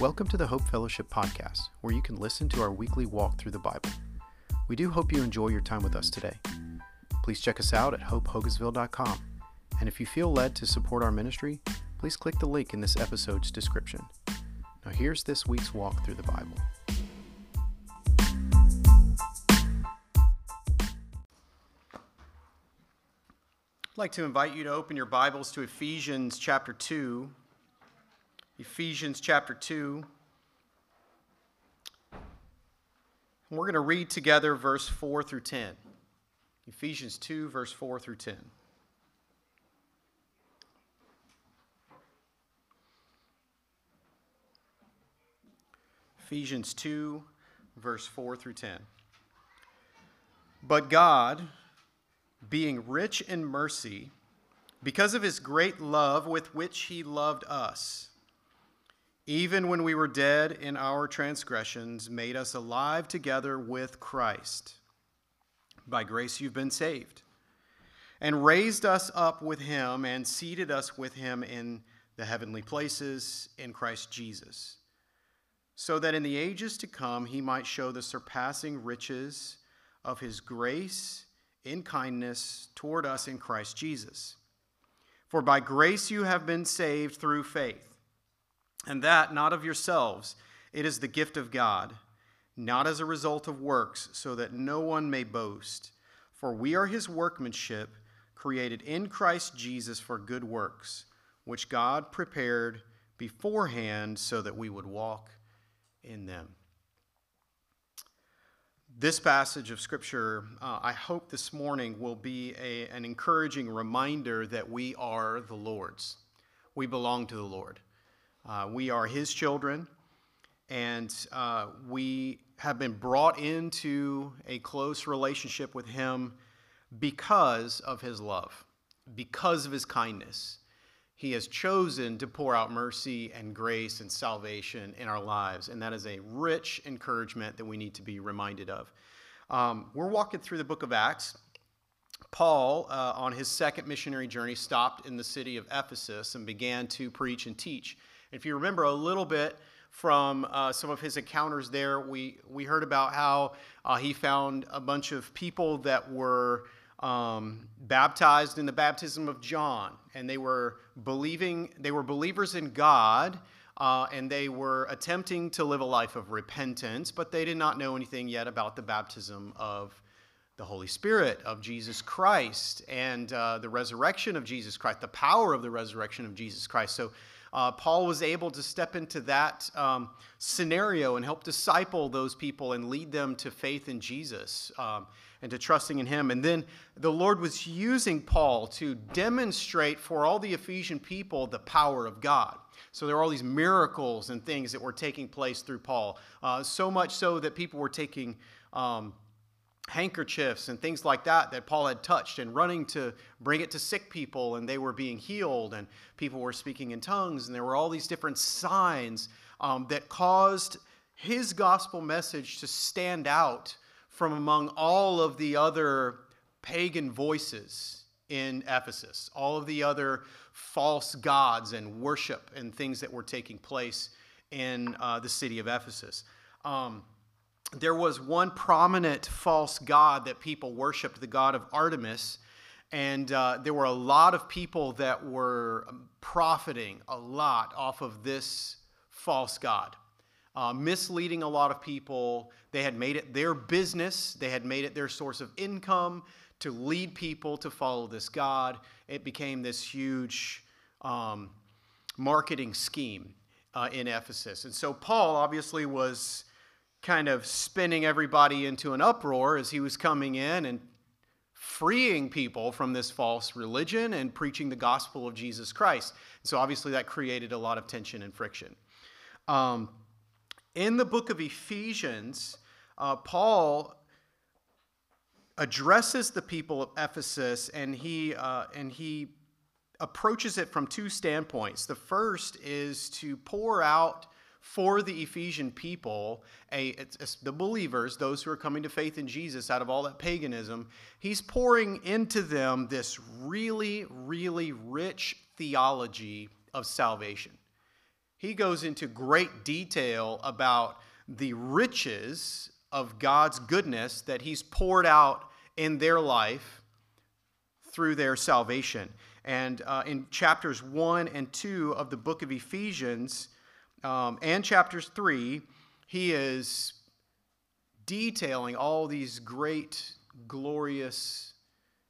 Welcome to the Hope Fellowship Podcast, where you can listen to our weekly walk through the Bible. We do hope you enjoy your time with us today. Please check us out at hopehogansville.com. And if you feel led to support our ministry, please click the link in this episode's description. Now, here's this week's walk through the Bible. I'd like to invite you to open your Bibles to Ephesians chapter 2. Ephesians chapter 2. And we're going to read together verse 4 through 10. Ephesians 2, verse 4 through 10. Ephesians 2, verse 4 through 10. But God, being rich in mercy, because of his great love with which he loved us, even when we were dead in our transgressions, made us alive together with Christ. By grace you've been saved, and raised us up with him, and seated us with him in the heavenly places in Christ Jesus, so that in the ages to come he might show the surpassing riches of his grace in kindness toward us in Christ Jesus. For by grace you have been saved through faith and that not of yourselves. It is the gift of God, not as a result of works, so that no one may boast. For we are his workmanship, created in Christ Jesus for good works, which God prepared beforehand so that we would walk in them. This passage of Scripture, uh, I hope this morning, will be a, an encouraging reminder that we are the Lord's. We belong to the Lord. Uh, we are His children, and uh, we have been brought into a close relationship with Him because of His love, because of His kindness. He has chosen to pour out mercy and grace and salvation in our lives, and that is a rich encouragement that we need to be reminded of. Um, we're walking through the book of Acts. Paul, uh, on his second missionary journey, stopped in the city of Ephesus and began to preach and teach. If you remember a little bit from uh, some of his encounters there, we, we heard about how uh, he found a bunch of people that were um, baptized in the baptism of John, and they were believing, they were believers in God. Uh, and they were attempting to live a life of repentance, but they did not know anything yet about the baptism of the Holy Spirit, of Jesus Christ, and uh, the resurrection of Jesus Christ, the power of the resurrection of Jesus Christ. So uh, Paul was able to step into that um, scenario and help disciple those people and lead them to faith in Jesus um, and to trusting in Him. And then the Lord was using Paul to demonstrate for all the Ephesian people the power of God. So there were all these miracles and things that were taking place through Paul. Uh, so much so that people were taking. Um, handkerchiefs and things like that that Paul had touched and running to bring it to sick people and they were being healed and people were speaking in tongues and there were all these different signs um, that caused his gospel message to stand out from among all of the other pagan voices in Ephesus, all of the other false gods and worship and things that were taking place in uh, the city of Ephesus. Um, there was one prominent false god that people worshiped, the god of Artemis. And uh, there were a lot of people that were profiting a lot off of this false god, uh, misleading a lot of people. They had made it their business, they had made it their source of income to lead people to follow this god. It became this huge um, marketing scheme uh, in Ephesus. And so Paul obviously was kind of spinning everybody into an uproar as he was coming in and freeing people from this false religion and preaching the gospel of Jesus Christ. So obviously that created a lot of tension and friction. Um, in the book of Ephesians, uh, Paul addresses the people of Ephesus and he, uh, and he approaches it from two standpoints. The first is to pour out for the Ephesian people, a, the believers, those who are coming to faith in Jesus out of all that paganism, he's pouring into them this really, really rich theology of salvation. he goes into great detail about the riches of God's goodness that he's poured out in their life through their salvation. And uh, in chapters 1 and 2 of the book of Ephesians um, and chapters 3, he is detailing all these great, glorious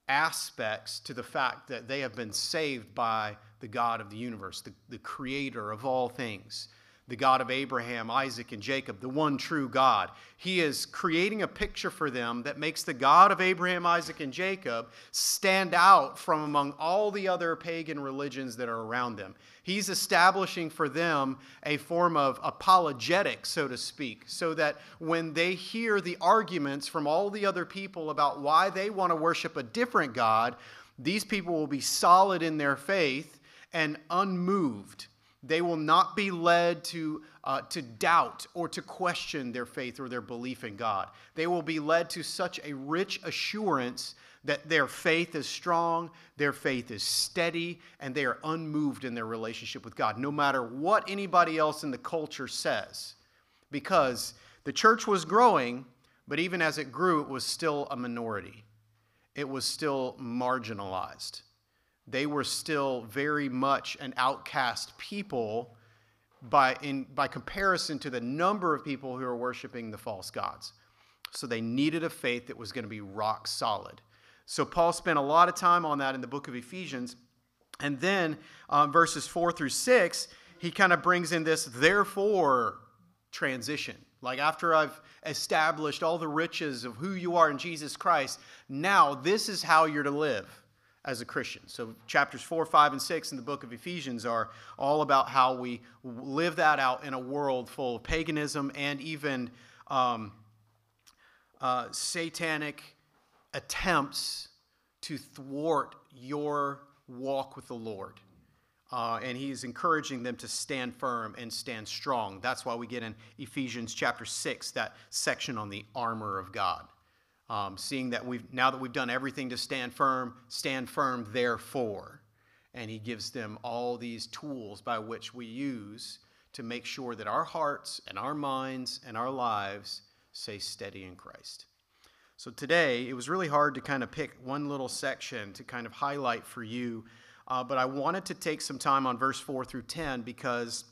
aspects to the fact that they have been saved by the God of the universe, the, the creator of all things the God of Abraham, Isaac, and Jacob, the one true God. He is creating a picture for them that makes the God of Abraham, Isaac, and Jacob stand out from among all the other pagan religions that are around them. He's establishing for them a form of apologetic, so to speak, so that when they hear the arguments from all the other people about why they want to worship a different God, these people will be solid in their faith and unmoved they will not be led to, uh, to doubt or to question their faith or their belief in God. They will be led to such a rich assurance that their faith is strong, their faith is steady, and they are unmoved in their relationship with God, no matter what anybody else in the culture says. Because the church was growing, but even as it grew, it was still a minority, it was still marginalized they were still very much an outcast people by, in, by comparison to the number of people who are worshiping the false gods. So they needed a faith that was going to be rock solid. So Paul spent a lot of time on that in the book of Ephesians. And then um, verses 4 through 6, he kind of brings in this therefore transition. Like after I've established all the riches of who you are in Jesus Christ, now this is how you're to live as a Christian. So, chapters 4, 5, and 6 in the book of Ephesians are all about how we live that out in a world full of paganism and even um, uh, satanic attempts to thwart your walk with the Lord. Uh, and he's encouraging them to stand firm and stand strong. That's why we get in Ephesians chapter 6, that section on the armor of God. Um, seeing that we've now that we've done everything to stand firm, stand firm therefore. And he gives them all these tools by which we use to make sure that our hearts and our minds and our lives stay steady in Christ. So today, it was really hard to kind of pick one little section to kind of highlight for you, uh, but I wanted to take some time on verse 4 through 10 because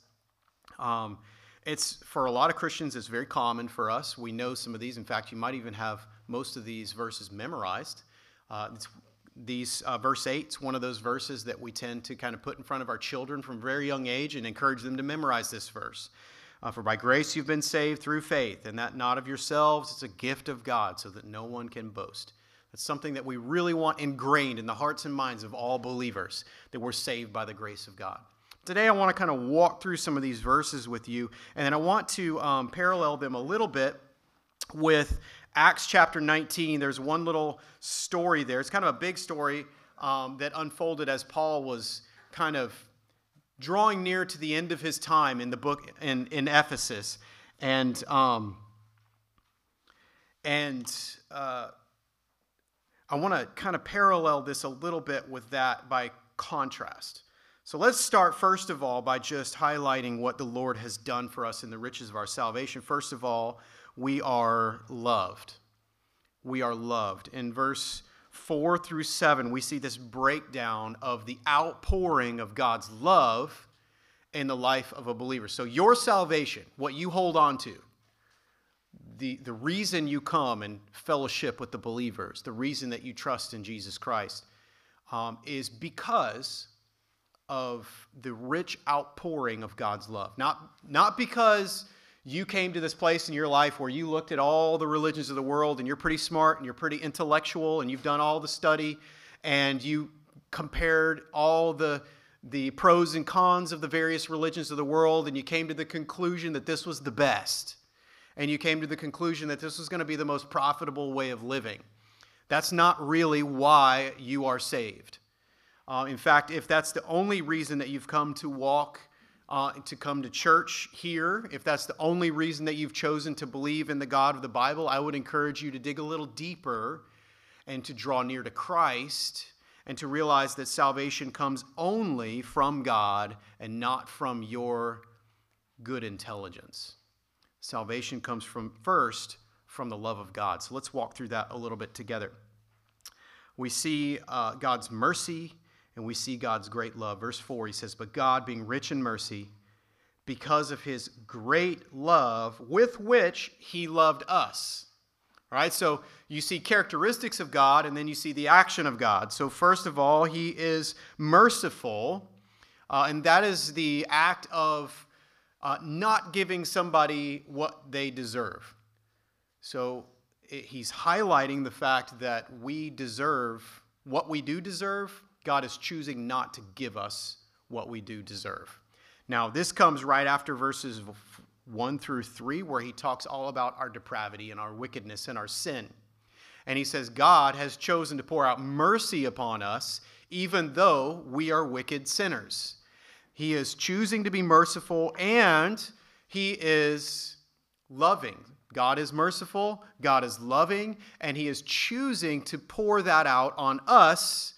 um, it's for a lot of Christians, it's very common for us. We know some of these. In fact, you might even have most of these verses memorized. Uh, these uh, verse 8 is one of those verses that we tend to kind of put in front of our children from very young age and encourage them to memorize this verse. Uh, For by grace you've been saved through faith, and that not of yourselves, it's a gift of God, so that no one can boast. That's something that we really want ingrained in the hearts and minds of all believers, that we're saved by the grace of God. Today, I want to kind of walk through some of these verses with you, and then I want to um, parallel them a little bit with Acts chapter 19, there's one little story there. It's kind of a big story um, that unfolded as Paul was kind of drawing near to the end of his time in the book in, in Ephesus. And, um, and uh, I want to kind of parallel this a little bit with that by contrast. So let's start, first of all, by just highlighting what the Lord has done for us in the riches of our salvation. First of all, we are loved. We are loved. In verse 4 through 7, we see this breakdown of the outpouring of God's love in the life of a believer. So, your salvation, what you hold on to, the, the reason you come and fellowship with the believers, the reason that you trust in Jesus Christ, um, is because of the rich outpouring of God's love. Not, not because you came to this place in your life where you looked at all the religions of the world and you're pretty smart and you're pretty intellectual and you've done all the study and you compared all the the pros and cons of the various religions of the world and you came to the conclusion that this was the best. And you came to the conclusion that this was going to be the most profitable way of living. That's not really why you are saved. Uh, in fact if that's the only reason that you've come to walk uh, to come to church here, if that's the only reason that you've chosen to believe in the God of the Bible, I would encourage you to dig a little deeper and to draw near to Christ and to realize that salvation comes only from God and not from your good intelligence. Salvation comes from first from the love of God. So let's walk through that a little bit together. We see uh, God's mercy and we see God's great love. Verse 4, he says, But God, being rich in mercy, because of his great love with which he loved us. All right, so you see characteristics of God and then you see the action of God. So, first of all, he is merciful, uh, and that is the act of uh, not giving somebody what they deserve. So, it, he's highlighting the fact that we deserve what we do deserve. God is choosing not to give us what we do deserve. Now, this comes right after verses 1 through 3, where he talks all about our depravity and our wickedness and our sin. And he says, God has chosen to pour out mercy upon us, even though we are wicked sinners. He is choosing to be merciful and he is loving. God is merciful, God is loving, and he is choosing to pour that out on us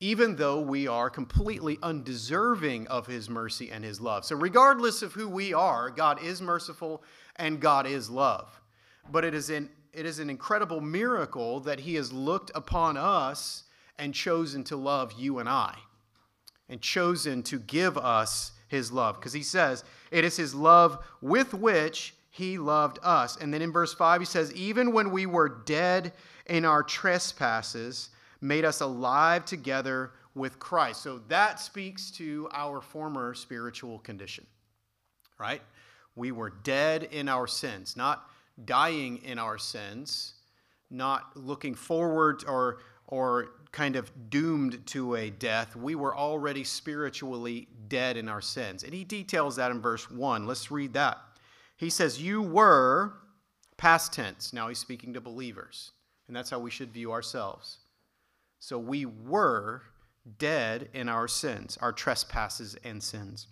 even though we are completely undeserving of his mercy and his love. So, regardless of who we are, God is merciful and God is love. But it is an, it is an incredible miracle that he has looked upon us and chosen to love you and I, and chosen to give us his love. Because he says, it is his love with which he loved us. And then in verse 5, he says, even when we were dead in our trespasses, made us alive together with Christ. So that speaks to our former spiritual condition, right? We were dead in our sins, not dying in our sins, not looking forward or, or kind of doomed to a death. We were already spiritually dead in our sins. And he details that in verse 1. Let's read that. He says, You were, past tense. Now he's speaking to believers. And that's how we should view ourselves. So we were dead in our sins, our trespasses and sins,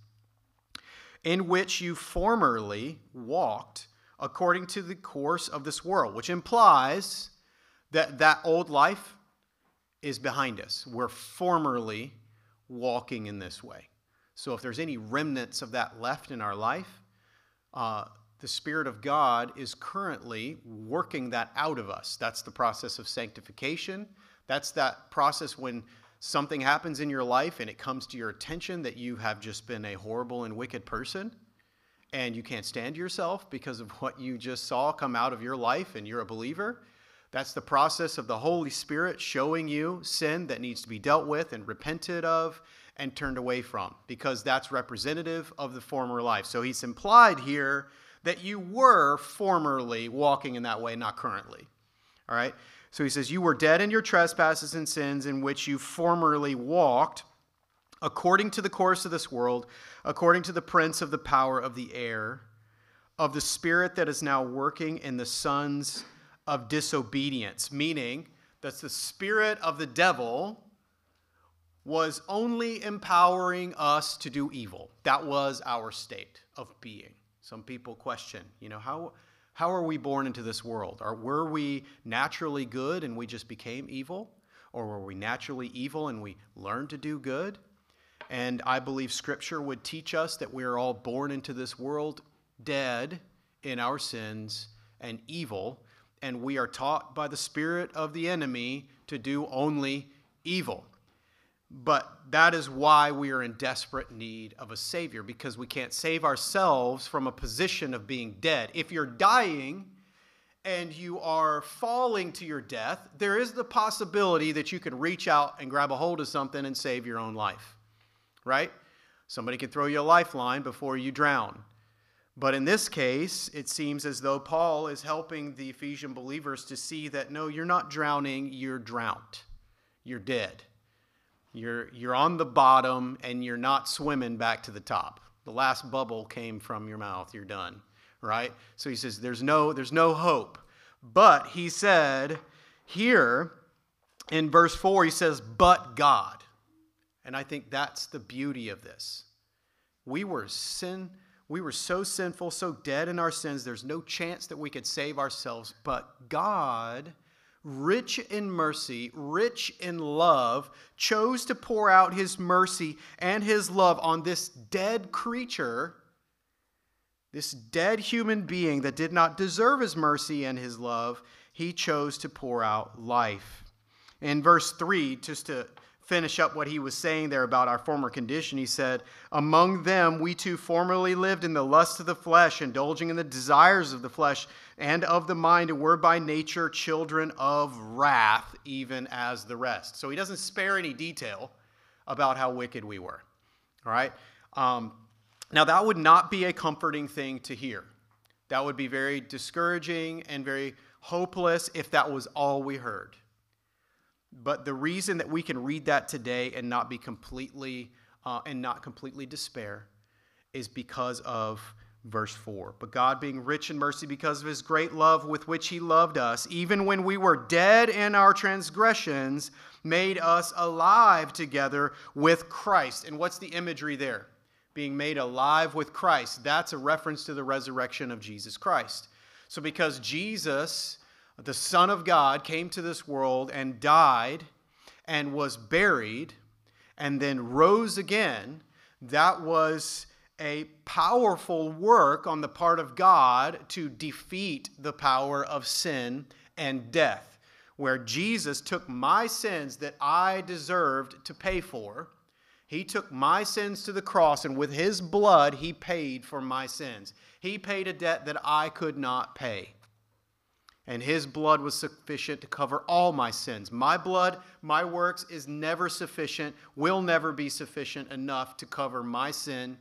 in which you formerly walked according to the course of this world, which implies that that old life is behind us. We're formerly walking in this way. So if there's any remnants of that left in our life, uh, the Spirit of God is currently working that out of us. That's the process of sanctification. That's that process when something happens in your life and it comes to your attention that you have just been a horrible and wicked person and you can't stand yourself because of what you just saw come out of your life and you're a believer. That's the process of the Holy Spirit showing you sin that needs to be dealt with and repented of and turned away from because that's representative of the former life. So he's implied here that you were formerly walking in that way, not currently. All right? So he says, You were dead in your trespasses and sins in which you formerly walked, according to the course of this world, according to the prince of the power of the air, of the spirit that is now working in the sons of disobedience, meaning that the spirit of the devil was only empowering us to do evil. That was our state of being. Some people question, you know, how how are we born into this world? Or were we naturally good and we just became evil? Or were we naturally evil and we learned to do good? And I believe Scripture would teach us that we are all born into this world dead in our sins and evil, and we are taught by the spirit of the enemy to do only evil. But that is why we are in desperate need of a Savior, because we can't save ourselves from a position of being dead. If you're dying and you are falling to your death, there is the possibility that you can reach out and grab a hold of something and save your own life, right? Somebody can throw you a lifeline before you drown. But in this case, it seems as though Paul is helping the Ephesian believers to see that no, you're not drowning, you're drowned. You're dead. You're, you're on the bottom and you're not swimming back to the top. The last bubble came from your mouth. You're done, right? So he says there's no, there's no hope. But he said here in verse 4, he says, but God. And I think that's the beauty of this. We were sin, we were so sinful, so dead in our sins, there's no chance that we could save ourselves, but God rich in mercy, rich in love, chose to pour out his mercy and his love on this dead creature this dead human being that did not deserve his mercy and his love, he chose to pour out life. In verse 3, just to finish up what he was saying there about our former condition, he said, Among them we too formerly lived in the lust of the flesh, indulging in the desires of the flesh and of the mind, and were by nature children of wrath, even as the rest. So he doesn't spare any detail about how wicked we were. All right? Um, now, that would not be a comforting thing to hear. That would be very discouraging and very hopeless if that was all we heard. But the reason that we can read that today and not be completely uh, and not completely despair is because of verse 4. But God, being rich in mercy because of his great love with which he loved us, even when we were dead in our transgressions, made us alive together with Christ. And what's the imagery there? being made alive with Christ. That's a reference to the resurrection of Jesus Christ. So, because Jesus, the Son of God, came to this world and died and was buried and then rose again, that was a powerful work on the part of God to defeat the power of sin and death. Where Jesus took my sins that I deserved to pay for he took my sins to the cross, and with his blood, he paid for my sins. He paid a debt that I could not pay. And his blood was sufficient to cover all my sins. My blood, my works is never sufficient, will never be sufficient enough to cover my sin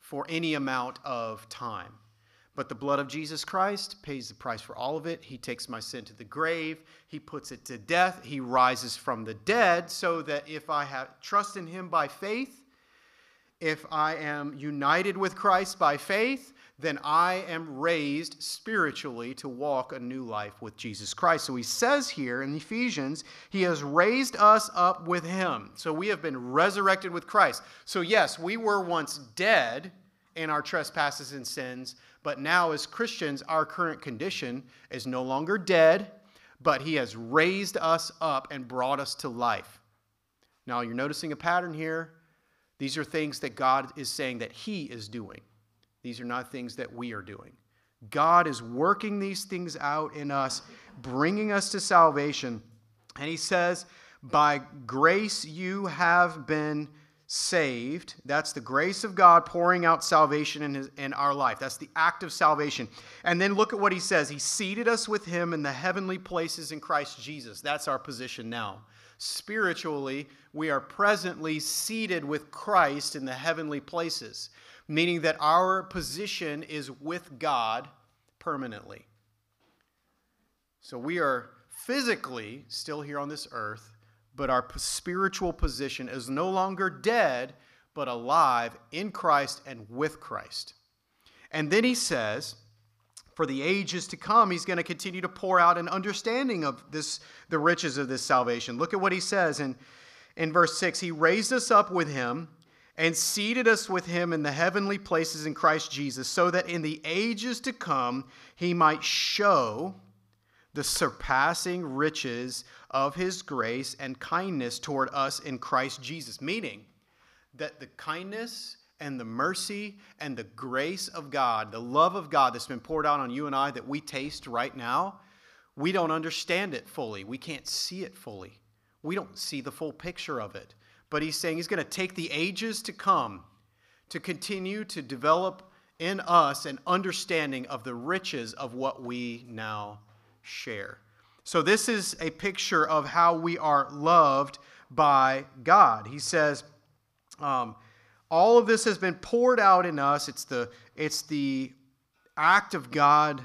for any amount of time. But the blood of Jesus Christ pays the price for all of it. He takes my sin to the grave. He puts it to death. He rises from the dead so that if I have trust in him by faith, if I am united with Christ by faith, then I am raised spiritually to walk a new life with Jesus Christ. So he says here in Ephesians, he has raised us up with him. So we have been resurrected with Christ. So, yes, we were once dead in our trespasses and sins, but now, as Christians, our current condition is no longer dead, but He has raised us up and brought us to life. Now, you're noticing a pattern here. These are things that God is saying that He is doing, these are not things that we are doing. God is working these things out in us, bringing us to salvation. And He says, By grace you have been saved. That's the grace of God pouring out salvation in, his, in our life. That's the act of salvation. And then look at what he says. He seated us with him in the heavenly places in Christ Jesus. That's our position now. Spiritually, we are presently seated with Christ in the heavenly places, meaning that our position is with God permanently. So we are physically still here on this earth, but our spiritual position is no longer dead, but alive in Christ and with Christ. And then he says, for the ages to come, he's going to continue to pour out an understanding of this, the riches of this salvation. Look at what he says in, in verse 6 He raised us up with him and seated us with him in the heavenly places in Christ Jesus, so that in the ages to come he might show the surpassing riches of his grace and kindness toward us in Christ Jesus. Meaning that the kindness and the mercy and the grace of God, the love of God that's been poured out on you and I that we taste right now, we don't understand it fully. We can't see it fully. We don't see the full picture of it. But he's saying he's going to take the ages to come to continue to develop in us an understanding of the riches of what we now share. So, this is a picture of how we are loved by God. He says, um, all of this has been poured out in us. It's the, it's the act of God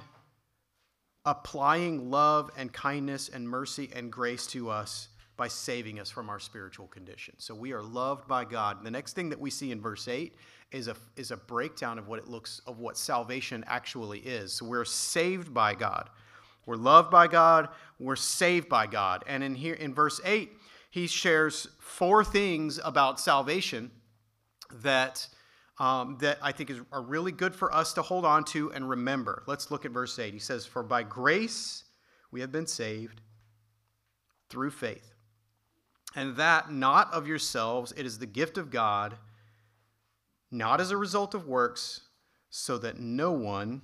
applying love and kindness and mercy and grace to us by saving us from our spiritual condition. So we are loved by God. The next thing that we see in verse 8 is a, is a breakdown of what it looks of what salvation actually is. So we're saved by God. We're loved by God, we're saved by God. And in here in verse 8, he shares four things about salvation that um, that I think is, are really good for us to hold on to and remember. Let's look at verse 8. He says, For by grace we have been saved through faith, and that not of yourselves, it is the gift of God, not as a result of works, so that no one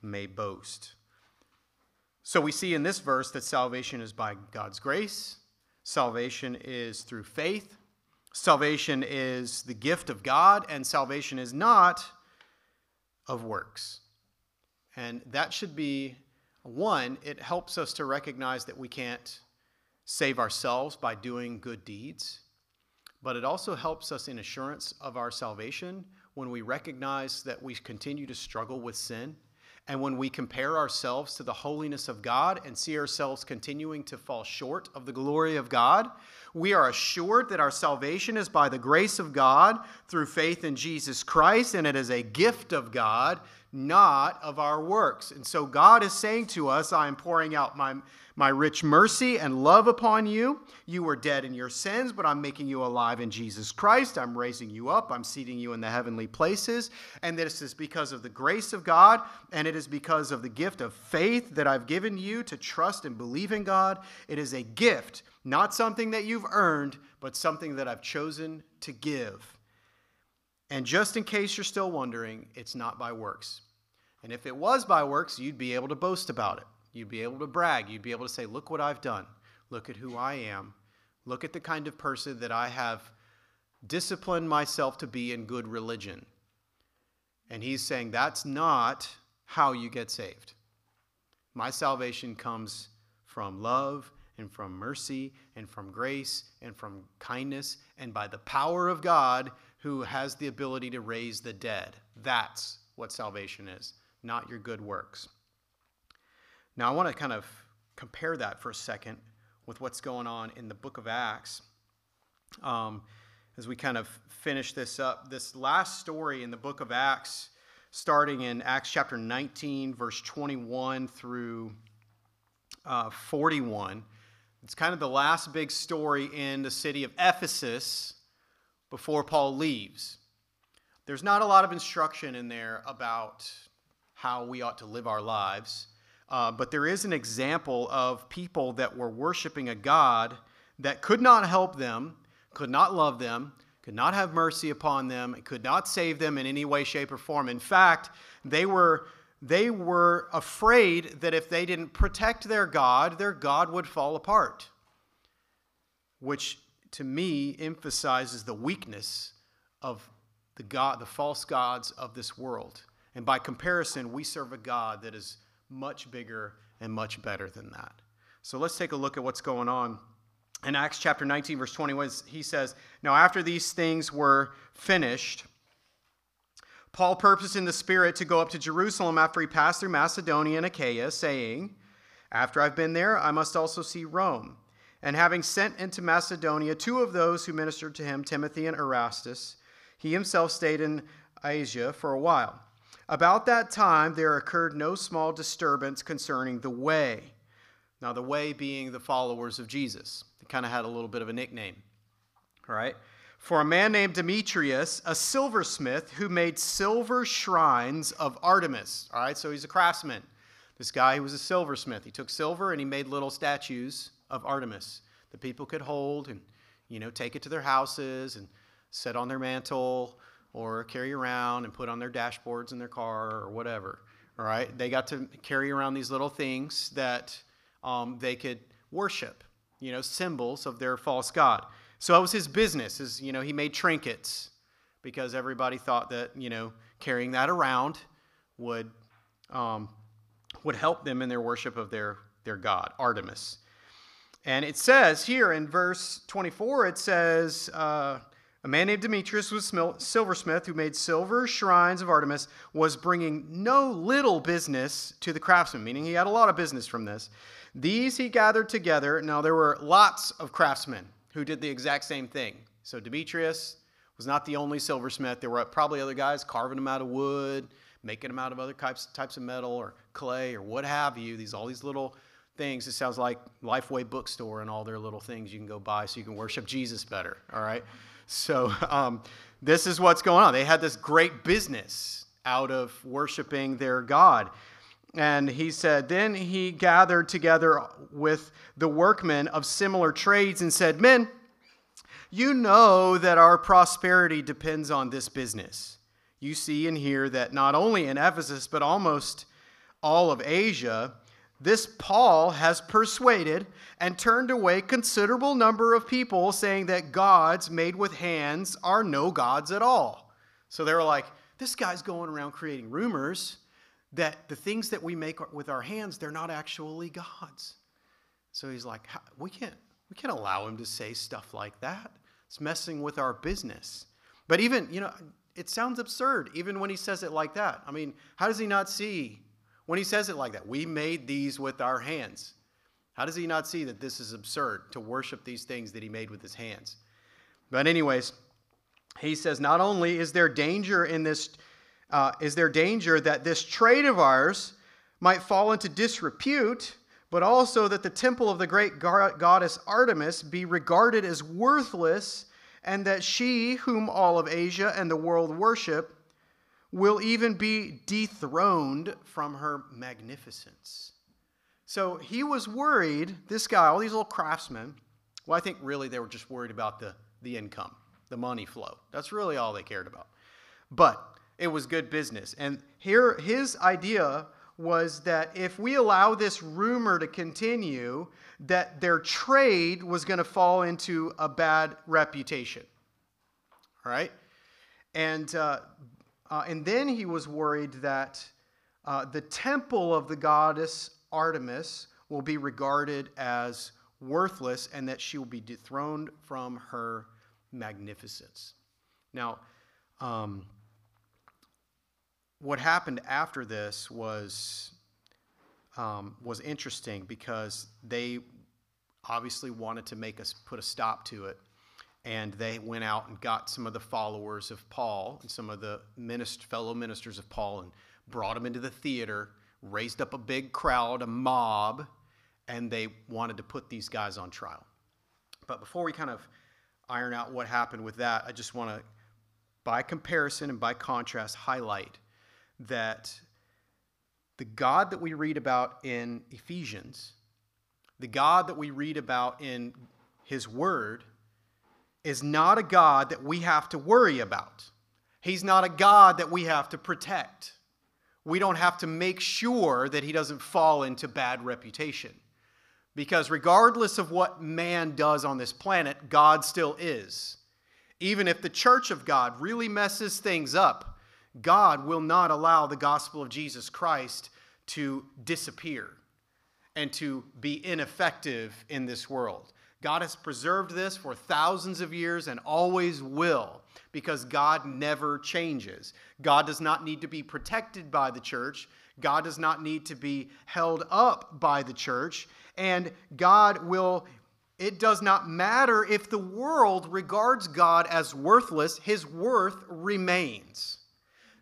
may boast. So we see in this verse that salvation is by God's grace, salvation is through faith, salvation is the gift of God, and salvation is not of works. And that should be one, it helps us to recognize that we can't save ourselves by doing good deeds, but it also helps us in assurance of our salvation when we recognize that we continue to struggle with sin and when we compare ourselves to the holiness of God and see ourselves continuing to fall short of the glory of God, we are assured that our salvation is by the grace of God through faith in Jesus Christ, and it is a gift of God, not of our works. And so God is saying to us, I am pouring out my my rich mercy and love upon you. You were dead in your sins, but I'm making you alive in Jesus Christ. I'm raising you up. I'm seating you in the heavenly places. And this is because of the grace of God, and it is because of the gift of faith that I've given you to trust and believe in God. It is a gift, not something that you've earned, but something that I've chosen to give. And just in case you're still wondering, it's not by works. And if it was by works, you'd be able to boast about it. You'd be able to brag. You'd be able to say, Look what I've done. Look at who I am. Look at the kind of person that I have disciplined myself to be in good religion. And he's saying, That's not how you get saved. My salvation comes from love and from mercy and from grace and from kindness and by the power of God who has the ability to raise the dead. That's what salvation is, not your good works. Now, I want to kind of compare that for a second with what's going on in the book of Acts. Um, as we kind of finish this up, this last story in the book of Acts, starting in Acts chapter 19, verse 21 through uh, 41, it's kind of the last big story in the city of Ephesus before Paul leaves. There's not a lot of instruction in there about how we ought to live our lives. Uh, but there is an example of people that were worshiping a God that could not help them, could not love them, could not have mercy upon them, could not save them in any way, shape, or form. In fact, they were, they were afraid that if they didn't protect their God, their God would fall apart, which to me emphasizes the weakness of the God, the false gods of this world. And by comparison, we serve a God that is much bigger and much better than that. So let's take a look at what's going on. In Acts chapter 19, verse 21, he says, Now after these things were finished, Paul purposed in the Spirit to go up to Jerusalem after he passed through Macedonia and Achaia, saying, After I've been there, I must also see Rome. And having sent into Macedonia two of those who ministered to him, Timothy and Erastus, he himself stayed in Asia for a while. About that time, there occurred no small disturbance concerning the way. Now, the way being the followers of Jesus. They kind of had a little bit of a nickname. All right? For a man named Demetrius, a silversmith who made silver shrines of Artemis. All right, so he's a craftsman. This guy who was a silversmith. He took silver and he made little statues of Artemis that people could hold and, you know, take it to their houses and set on their mantle or carry around and put on their dashboards in their car or whatever. All right, they got to carry around these little things that um, they could worship, you know, symbols of their false god. So it was his business. Is you know, he made trinkets because everybody thought that you know carrying that around would um, would help them in their worship of their their god Artemis. And it says here in verse 24, it says. Uh, a man named Demetrius was silversmith who made silver shrines of Artemis, was bringing no little business to the craftsmen, meaning he had a lot of business from this. These he gathered together. Now, there were lots of craftsmen who did the exact same thing. So, Demetrius was not the only silversmith. There were probably other guys carving them out of wood, making them out of other types, types of metal or clay or what have you. These all these little things. It sounds like Lifeway Bookstore and all their little things you can go buy so you can worship Jesus better. All right. So um, this is what's going on. They had this great business out of worshiping their God. And he said, Then he gathered together with the workmen of similar trades and said, Men, you know that our prosperity depends on this business. you see and hear that not only in Ephesus, but almost all of Asia, this Paul has persuaded and turned away considerable number of people saying that gods made with hands are no gods at all. So they were like, this guy's going around creating rumors that the things that we make with our hands, they're not actually gods. So he's like, we can't, we can't allow him to say stuff like that. It's messing with our business. But even, you know, it sounds absurd, even when he says it like that. I mean, how does he not see when he says it like that? We made these with our hands. How does he not see that this is absurd to worship these things that he made with his hands? But, anyways, he says, not only is there danger in this, uh, is there danger that this trade of ours might fall into disrepute, but also that the temple of the great goddess Artemis be regarded as worthless and that she, whom all of Asia and the world worship, will even be dethroned from her magnificence. So he was worried, this guy, all these little craftsmen, well, I think really they were just worried about the, the income, the money flow. That's really all they cared about. But it was good business. And here, his idea was that if we allow this rumor to continue, that their trade was going to fall into a bad reputation. All right? And, uh, uh, and then he was worried that uh, the temple of the goddess Artemis will be regarded as worthless and that she will be dethroned from her magnificence. Now, um, what happened after this was um, was interesting because they obviously wanted to make us put a stop to it, and they went out and got some of the followers of Paul and some of the fellow ministers of Paul and brought them into the theater, raised up a big crowd, a mob, and they wanted to put these guys on trial. But before we kind of iron out what happened with that, I just want to, by comparison and by contrast, highlight that the God that we read about in Ephesians, the God that we read about in His Word, is not a God that we have to worry about. He's not a God that we have to protect. We don't have to make sure that He doesn't fall into bad reputation. Because regardless of what man does on this planet, God still is. Even if the church of God really messes things up, God will not allow the gospel of Jesus Christ to disappear and to be ineffective in this world. God has preserved this for thousands of years and always will because God never changes. God does not need to be protected by the church. God does not need to be held up by the church. And God will, it does not matter if the world regards God as worthless, his worth remains.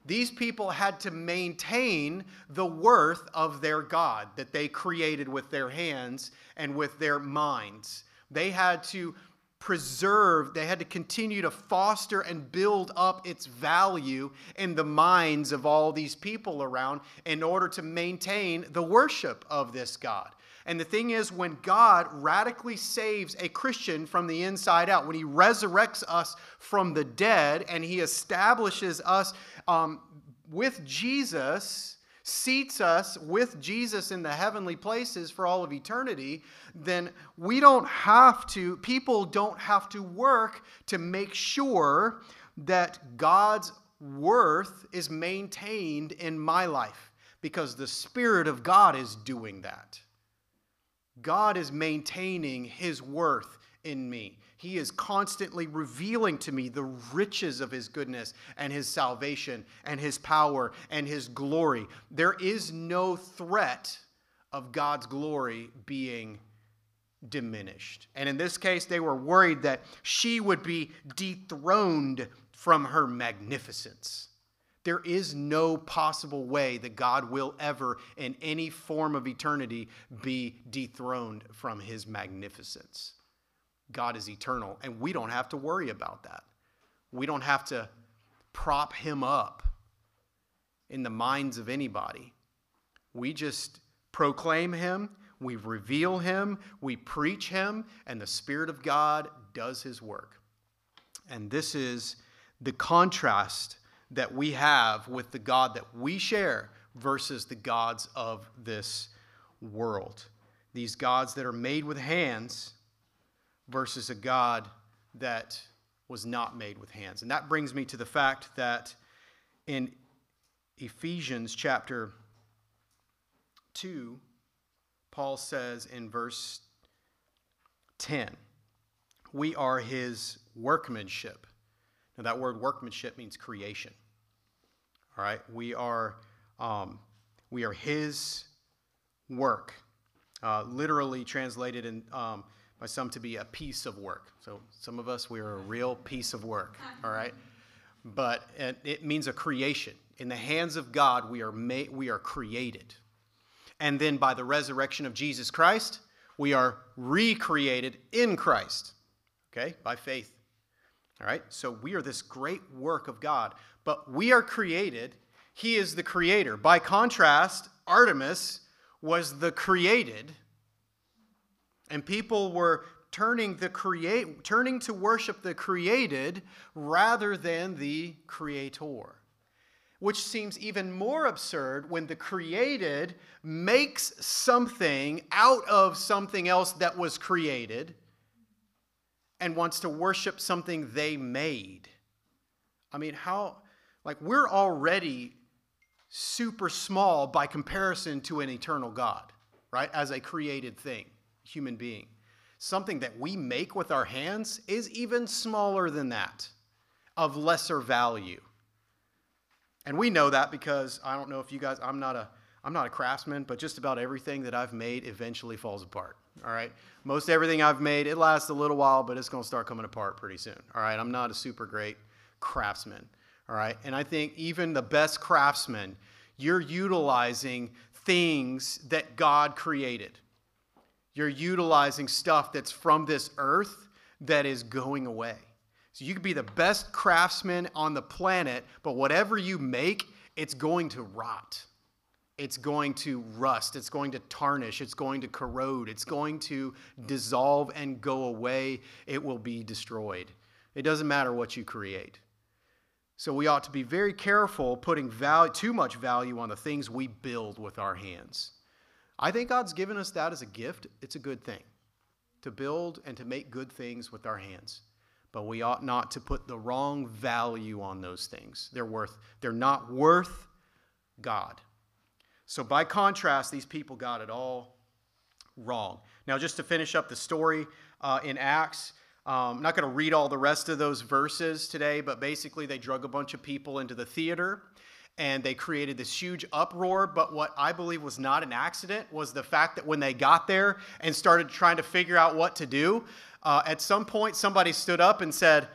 These people had to maintain the worth of their God that they created with their hands and with their minds. They had to preserve, they had to continue to foster and build up its value in the minds of all these people around in order to maintain the worship of this God. And the thing is, when God radically saves a Christian from the inside out, when He resurrects us from the dead and He establishes us um, with Jesus, seats us with Jesus in the heavenly places for all of eternity, then we don't have to, people don't have to work to make sure that God's worth is maintained in my life because the Spirit of God is doing that. God is maintaining his worth in me. He is constantly revealing to me the riches of his goodness and his salvation and his power and his glory. There is no threat of God's glory being diminished. And in this case, they were worried that she would be dethroned from her magnificence. There is no possible way that God will ever, in any form of eternity, be dethroned from his magnificence. God is eternal, and we don't have to worry about that. We don't have to prop him up in the minds of anybody. We just proclaim him, we reveal him, we preach him, and the Spirit of God does his work. And this is the contrast that we have with the God that we share versus the gods of this world. These gods that are made with hands versus a God that was not made with hands. And that brings me to the fact that in Ephesians chapter 2, Paul says in verse 10, we are his workmanship. Now, that word workmanship means creation. All right, we are, um, we are his work, uh, literally translated in, um, by some to be a piece of work. So, some of us, we are a real piece of work. All right, but it, it means a creation. In the hands of God, we are, made, we are created. And then by the resurrection of Jesus Christ, we are recreated in Christ, okay, by faith. All right, so we are this great work of God, but we are created. He is the creator. By contrast, Artemis was the created, and people were turning the create turning to worship the created rather than the creator which seems even more absurd when the created makes something out of something else that was created and wants to worship something they made. I mean, how, like, we're already super small by comparison to an eternal God, right? As a created thing, human being. Something that we make with our hands is even smaller than that, of lesser value. And we know that because I don't know if you guys, I'm not a, I'm not a craftsman, but just about everything that I've made eventually falls apart. All right. Most everything I've made, it lasts a little while, but it's going to start coming apart pretty soon. All right. I'm not a super great craftsman. All right. And I think even the best craftsman, you're utilizing things that God created. You're utilizing stuff that's from this earth that is going away. So you could be the best craftsman on the planet, but whatever you make, it's going to rot. It's going to rust. It's going to tarnish. It's going to corrode. It's going to dissolve and go away. It will be destroyed. It doesn't matter what you create. So we ought to be very careful putting value, too much value on the things we build with our hands. I think God's given us that as a gift. It's a good thing to build and to make good things with our hands but we ought not to put the wrong value on those things. They're worth they're not worth God. So by contrast, these people got it all wrong. Now, just to finish up the story uh, in Acts, um, I'm not going to read all the rest of those verses today, but basically they drug a bunch of people into the theater and they created this huge uproar. But what I believe was not an accident was the fact that when they got there and started trying to figure out what to do, uh, at some point somebody stood up and said,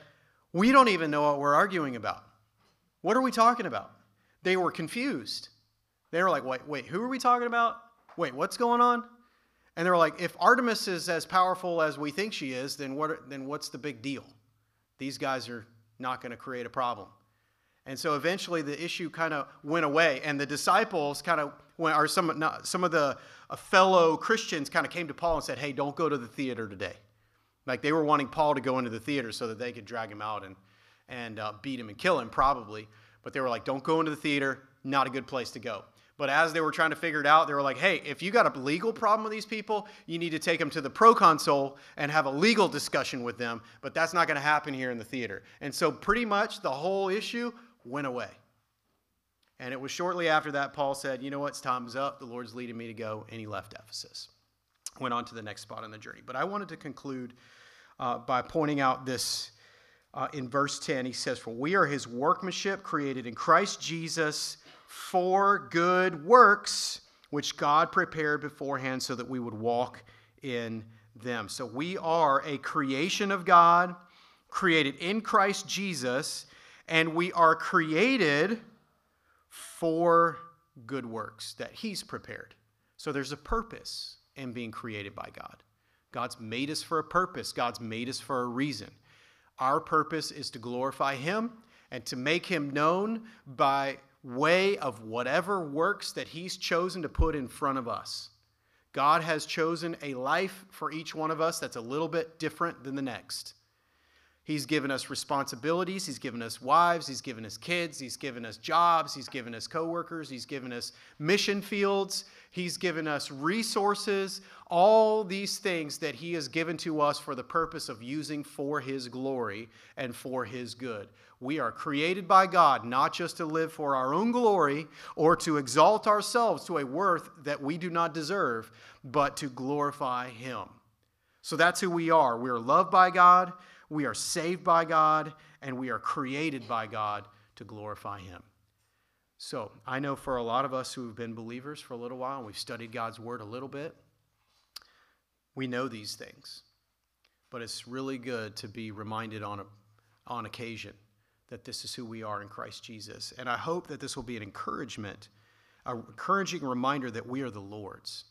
We don't even know what we're arguing about. What are we talking about? They were confused. They were like, Wait, wait, who are we talking about? Wait, what's going on? And they were like, If Artemis is as powerful as we think she is, then, what, then what's the big deal? These guys are not going to create a problem. And so eventually the issue kind of went away, and the disciples kind of went, or some, not, some of the uh, fellow Christians kind of came to Paul and said, Hey, don't go to the theater today. Like they were wanting Paul to go into the theater so that they could drag him out and, and uh, beat him and kill him, probably. But they were like, Don't go into the theater, not a good place to go. But as they were trying to figure it out, they were like, hey, if you got a legal problem with these people, you need to take them to the proconsul and have a legal discussion with them. But that's not going to happen here in the theater. And so, pretty much the whole issue went away. And it was shortly after that Paul said, You know what? Time's up. The Lord's leading me to go. And he left Ephesus. Went on to the next spot on the journey. But I wanted to conclude uh, by pointing out this uh, in verse 10. He says, For we are his workmanship created in Christ Jesus for good works, which God prepared beforehand so that we would walk in them. So we are a creation of God, created in Christ Jesus and we are created for good works that He's prepared. So there's a purpose in being created by God. God's made us for a purpose, God's made us for a reason. Our purpose is to glorify Him and to make Him known by way of whatever works that He's chosen to put in front of us. God has chosen a life for each one of us that's a little bit different than the next. He's given us responsibilities. He's given us wives. He's given us kids. He's given us jobs. He's given us coworkers. He's given us mission fields. He's given us resources. All these things that He has given to us for the purpose of using for His glory and for His good. We are created by God not just to live for our own glory or to exalt ourselves to a worth that we do not deserve, but to glorify Him. So that's who we are. We are loved by God. We are saved by God and we are created by God to glorify Him. So I know for a lot of us who have been believers for a little while and we've studied God's Word a little bit, we know these things. But it's really good to be reminded on, a, on occasion that this is who we are in Christ Jesus. And I hope that this will be an encouragement, an encouraging reminder that we are the Lord's.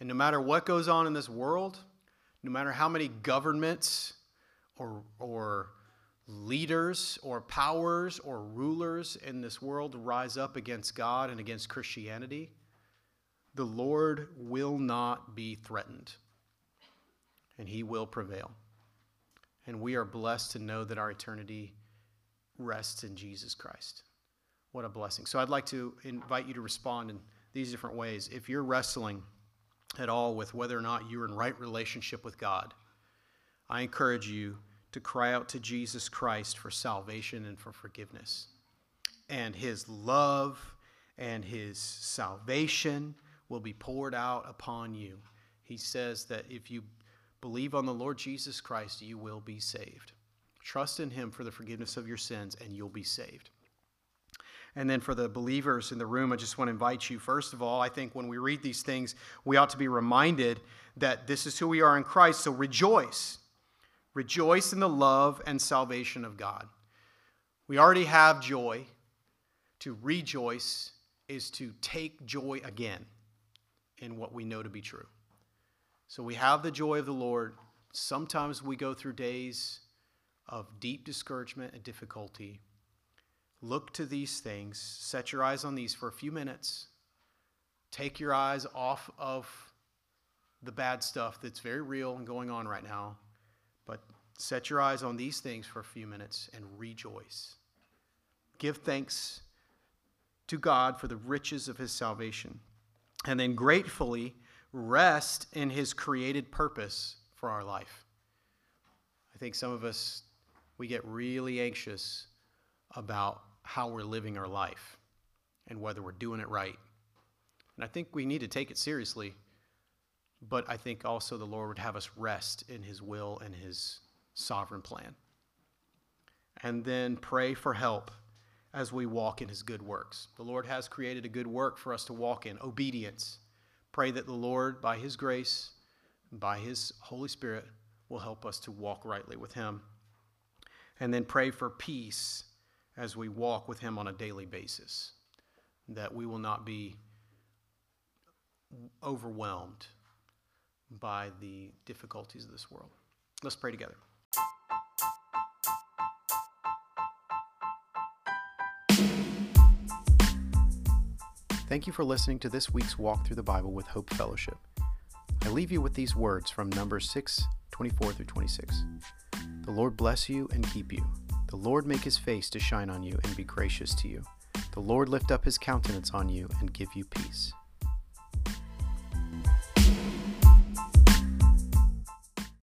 And no matter what goes on in this world, no matter how many governments or, or leaders or powers or rulers in this world rise up against God and against Christianity, the Lord will not be threatened and he will prevail. And we are blessed to know that our eternity rests in Jesus Christ. What a blessing. So I'd like to invite you to respond in these different ways. If you're wrestling at all with whether or not you're in right relationship with God, I encourage you to cry out to Jesus Christ for salvation and for forgiveness. And his love and his salvation will be poured out upon you. He says that if you believe on the Lord Jesus Christ, you will be saved. Trust in him for the forgiveness of your sins, and you'll be saved. And then for the believers in the room, I just want to invite you. First of all, I think when we read these things, we ought to be reminded that this is who we are in Christ. So rejoice. Rejoice in the love and salvation of God. We already have joy. To rejoice is to take joy again in what we know to be true. So we have the joy of the Lord. Sometimes we go through days of deep discouragement and difficulty. Look to these things, set your eyes on these for a few minutes. Take your eyes off of the bad stuff that's very real and going on right now but set your eyes on these things for a few minutes and rejoice. Give thanks to God for the riches of his salvation. And then gratefully rest in his created purpose for our life. I think some of us, we get really anxious about how we're living our life and whether we're doing it right. And I think we need to take it seriously but I think also the Lord would have us rest in His will and His sovereign plan. And then pray for help as we walk in His good works. The Lord has created a good work for us to walk in obedience. Pray that the Lord, by His grace, by His Holy Spirit, will help us to walk rightly with Him. And then pray for peace as we walk with Him on a daily basis, that we will not be overwhelmed by the difficulties of this world. Let's pray together. Thank you for listening to this week's Walk Through the Bible with Hope Fellowship. I leave you with these words from Numbers 6 24 through 26. The Lord bless you and keep you. The Lord make his face to shine on you and be gracious to you. The Lord lift up his countenance on you and give you peace.